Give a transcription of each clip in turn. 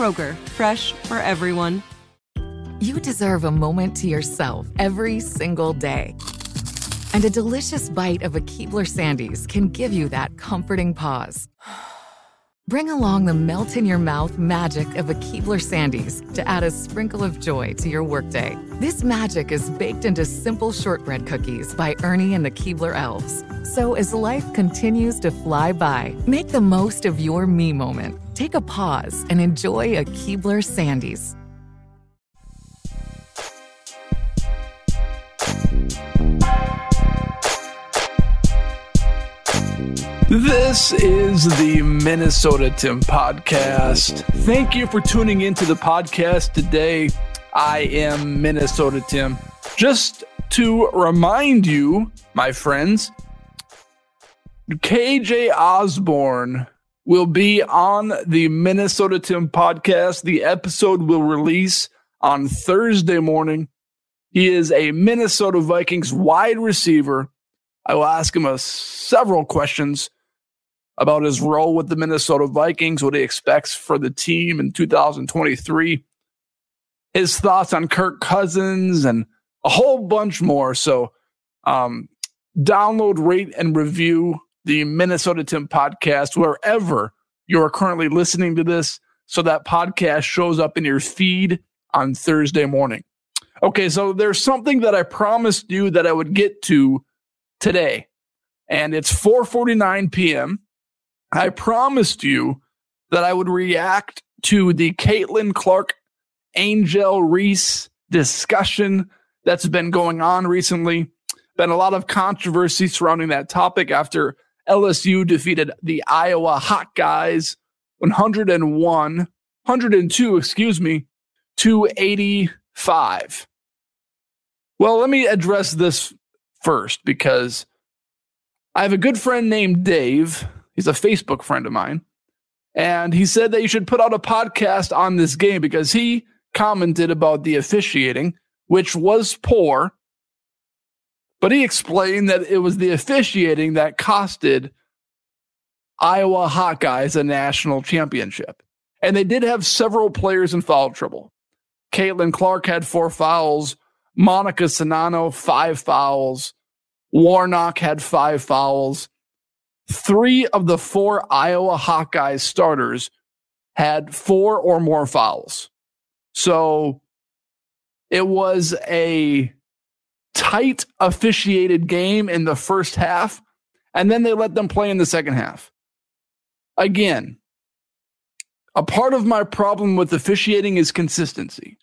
Kroger, fresh for everyone. You deserve a moment to yourself every single day. And a delicious bite of a Keebler Sandies can give you that comforting pause. Bring along the melt in your mouth magic of a Keebler Sandies to add a sprinkle of joy to your workday. This magic is baked into simple shortbread cookies by Ernie and the Keebler Elves. So as life continues to fly by, make the most of your me moment. Take a pause and enjoy a Keebler Sandies. This is the Minnesota Tim podcast. Thank you for tuning into the podcast today. I am Minnesota Tim. Just to remind you, my friends, KJ Osborn will be on the Minnesota Tim podcast. The episode will release on Thursday morning. He is a Minnesota Vikings wide receiver. I will ask him a, several questions about his role with the Minnesota Vikings, what he expects for the team in 2023, his thoughts on Kirk Cousins, and a whole bunch more. So, um, download, rate, and review the Minnesota Tim podcast wherever you are currently listening to this so that podcast shows up in your feed on Thursday morning. Okay, so there's something that I promised you that I would get to today. And it's 4:49 p.m. I promised you that I would react to the Caitlin Clark Angel Reese discussion that's been going on recently. Been a lot of controversy surrounding that topic after LSU defeated the Iowa Hawkeyes 101, 102, excuse me, 285. Well, let me address this first because I have a good friend named Dave. He's a Facebook friend of mine. And he said that you should put out a podcast on this game because he commented about the officiating, which was poor. But he explained that it was the officiating that costed Iowa Hawkeyes a national championship. And they did have several players in foul trouble. Caitlin Clark had four fouls. Monika Czinano, five fouls. Warnock had five fouls. Three of the four Iowa Hawkeyes starters had four or more fouls. So it was a tight officiated game in the first half, and then they let them play in the second half. Again, a part of my problem with officiating is consistency.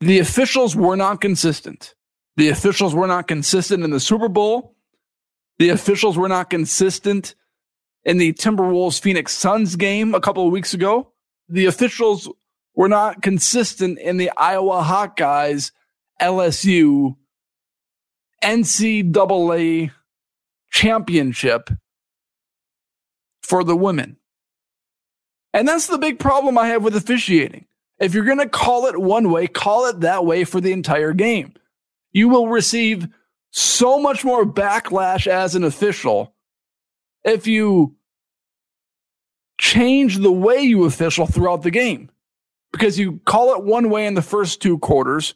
The officials were not consistent. The officials were not consistent in the Super Bowl. The officials were not consistent in the Timberwolves Phoenix Suns game a couple of weeks ago. The officials were not consistent in the Iowa Hawkeyes LSU NCAA championship for the women. And that's the big problem I have with officiating. If you're going to call it one way, call it that way for the entire game. You will receive so much more backlash as an official if you change the way you official throughout the game. Because you call it one way in the first two quarters,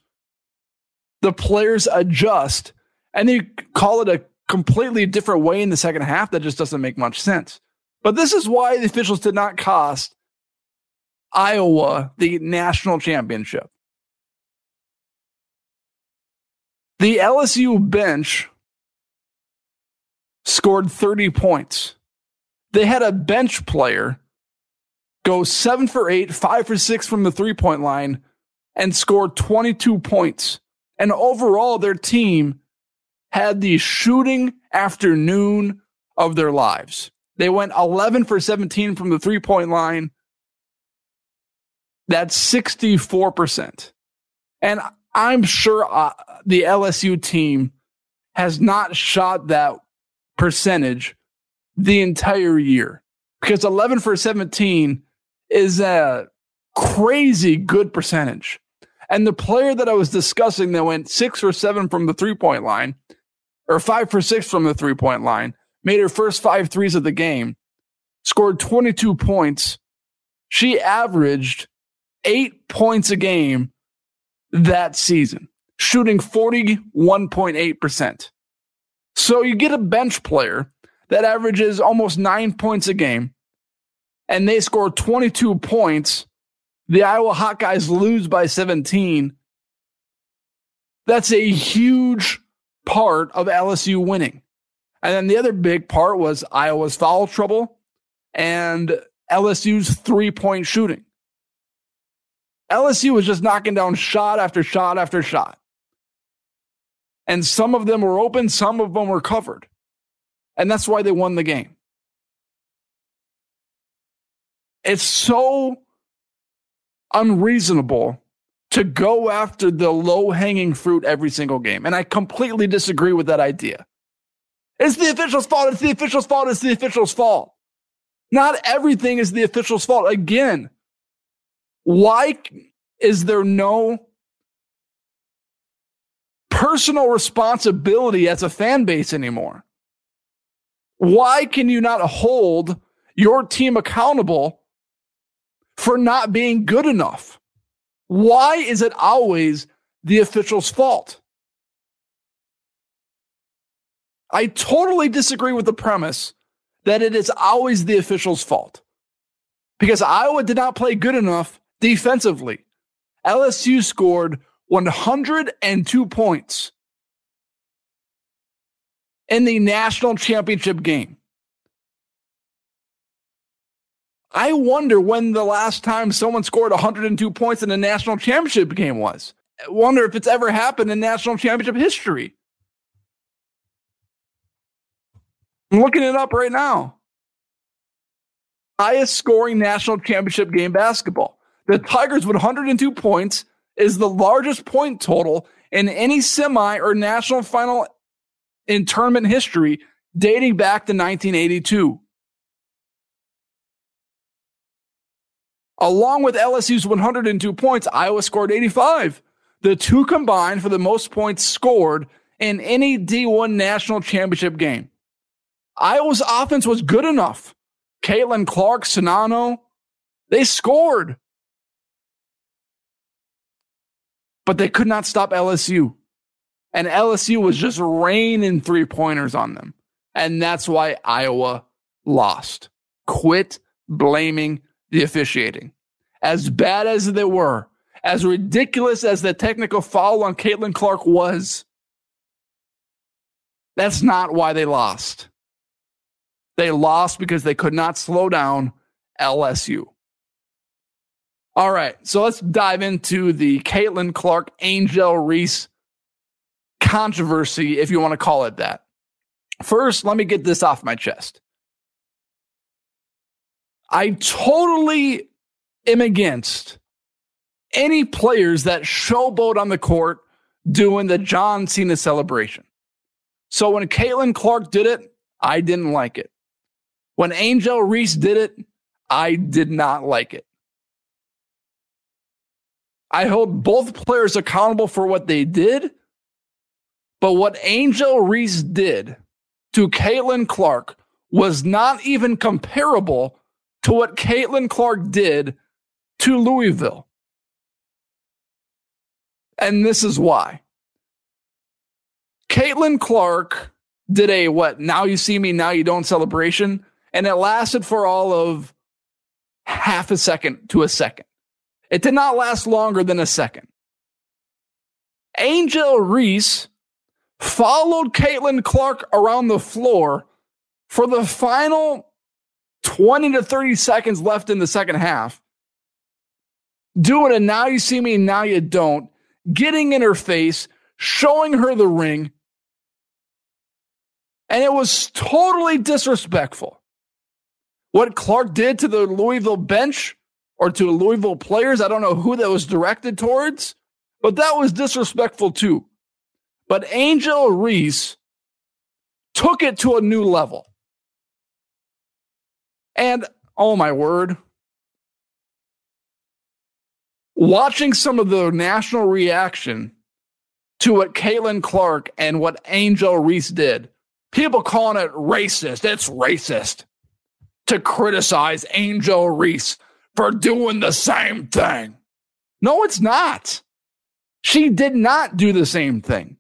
the players adjust, and you call it a completely different way in the second half that just doesn't make much sense. But this is why the officials did not cost Iowa the national championship. The LSU bench scored 30 points. They had a bench player go seven for eight, five for six from the three point line, and scored 22 points. And overall, their team had the shooting afternoon of their lives. They went 11 for 17 from the three point line. That's 64%. And I'm sure uh, the LSU team has not shot that percentage the entire year because 11 for 17 is a crazy good percentage. And the player that I was discussing that went six or seven from the three point line, or five for six from the three point line, made her first five threes of the game, scored 22 points. She averaged eight points a game that season, shooting 41.8%. So you get a bench player that averages almost nine points a game, and they score 22 points. The Iowa Hawkeyes lose by 17. That's a huge part of LSU winning. And then the other big part was Iowa's foul trouble and LSU's three point shooting. LSU was just knocking down shot after shot after shot. And some of them were open, some of them were covered. And that's why they won the game. It's so unreasonable to go after the low hanging fruit every single game. And I completely disagree with that idea. It's the official's fault. It's the official's fault. It's the official's fault. Not everything is the official's fault. Again, why is there no personal responsibility as a fan base anymore? Why can you not hold your team accountable for not being good enough? Why is it always the official's fault? I totally disagree with the premise that it is always the official's fault because Iowa did not play good enough defensively. LSU scored 102 points in the national championship game. I wonder when the last time someone scored 102 points in a national championship game was. I wonder if it's ever happened in national championship history. I'm looking it up right now. Highest scoring national championship game basketball. The Tigers with 102 points is the largest point total in any semi or national final in tournament history dating back to 1982. Along with LSU's 102 points, Iowa scored 85. The two combined for the most points scored in any D1 national championship game. Iowa's offense was good enough. Caitlin Clark, Czinano, they scored. But they could not stop LSU. And LSU was just raining three pointers on them. And that's why Iowa lost. Quit blaming the officiating. As bad as they were, as ridiculous as the technical foul on Caitlin Clark was, that's not why they lost. They lost because they could not slow down LSU. All right, so let's dive into the Caitlin Clark Angel Reese controversy, if you want to call it that. First, let me get this off my chest. I totally am against any players that showboat on the court doing the John Cena celebration. So when Caitlin Clark did it, I didn't like it. When Angel Reese did it, I did not like it. I hold both players accountable for what they did, but what Angel Reese did to Caitlin Clark was not even comparable to what Caitlin Clark did to Louisville. And this is why. Caitlin Clark did a what? Now you see me, now you don't celebration. And it lasted for all of half a second to a second. It did not last longer than a second. Angel Reese followed Caitlin Clark around the floor for the final 20 to 30 seconds left in the second half. Doing a now you see me, now you don't, getting in her face, showing her the ring. And it was totally disrespectful. What Clark did to the Louisville bench or to Louisville players, I don't know who that was directed towards, but that was disrespectful too. But Angel Reese took it to a new level. And oh my word, watching some of the national reaction to what Caitlin Clark and what Angel Reese did, people calling it racist. It's racist to criticize Angel Reese for doing the same thing. No, it's not. She did not do the same thing.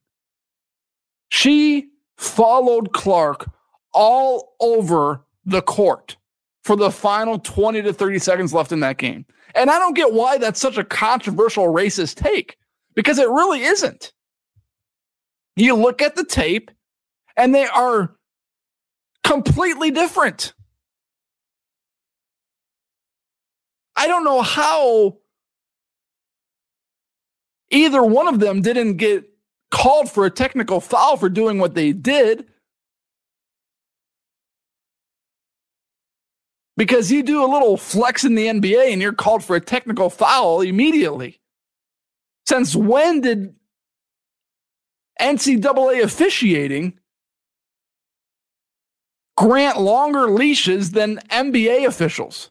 She followed Clark all over the court for the final 20 to 30 seconds left in that game. And I don't get why that's such a controversial racist take because it really isn't. You look at the tape and they are completely different. I don't know how either one of them didn't get called for a technical foul for doing what they did. Because you do a little flex in the NBA and you're called for a technical foul immediately. Since when did NCAA officiating grant longer leashes than NBA officials?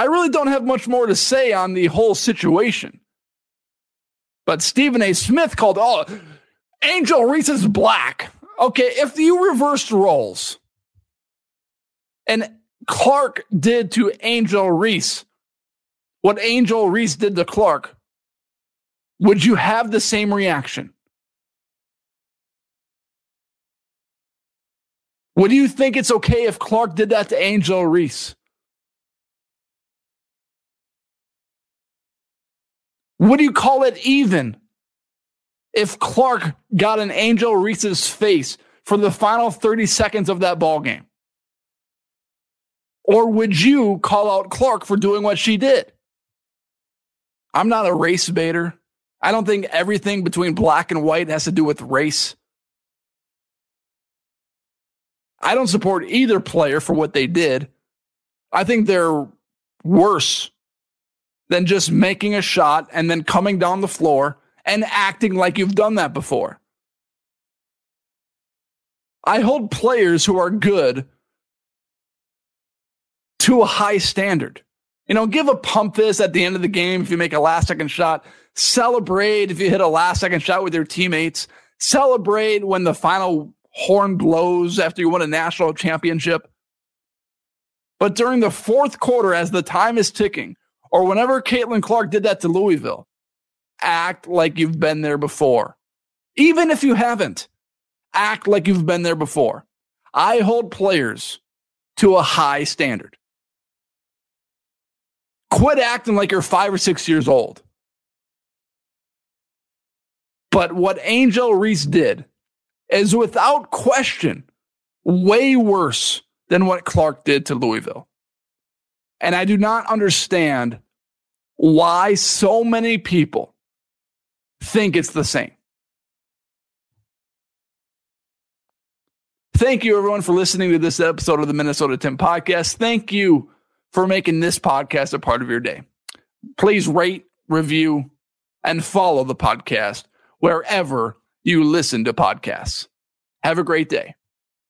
I really don't have much more to say on the whole situation. But Stephen A. Smith called, oh, Angel Reese is black. Okay, if you reversed roles and Clark did to Angel Reese what Angel Reese did to Clark, would you have the same reaction? Would you think it's okay if Clark did that to Angel Reese? Would you call it even if Clark got an Angel Reese's face for the final 30 seconds of that ball game? Or would you call out Clark for doing what she did? I'm not a race baiter. I don't think everything between black and white has to do with race. I don't support either player for what they did. I think they're worse than just making a shot and then coming down the floor and acting like you've done that before. I hold players who are good to a high standard. You know, give a pump fist at the end of the game if you make a last second shot. Celebrate if you hit a last second shot with your teammates. Celebrate when the final horn blows after you win a national championship. But during the fourth quarter, as the time is ticking, or whenever Caitlin Clark did that to Louisville, act like you've been there before. Even if you haven't, act like you've been there before. I hold players to a high standard. Quit acting like you're five or six years old. But what Angel Reese did is without question way worse than what Clark did to Louisville. And I do not understand why so many people think it's the same. Thank you, everyone, for listening to this episode of the Minnesota Tim podcast. Thank you for making this podcast a part of your day. Please rate, review, and follow the podcast wherever you listen to podcasts. Have a great day.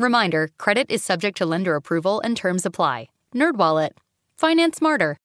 Reminder, credit is subject to lender approval and terms apply. NerdWallet. Finance smarter.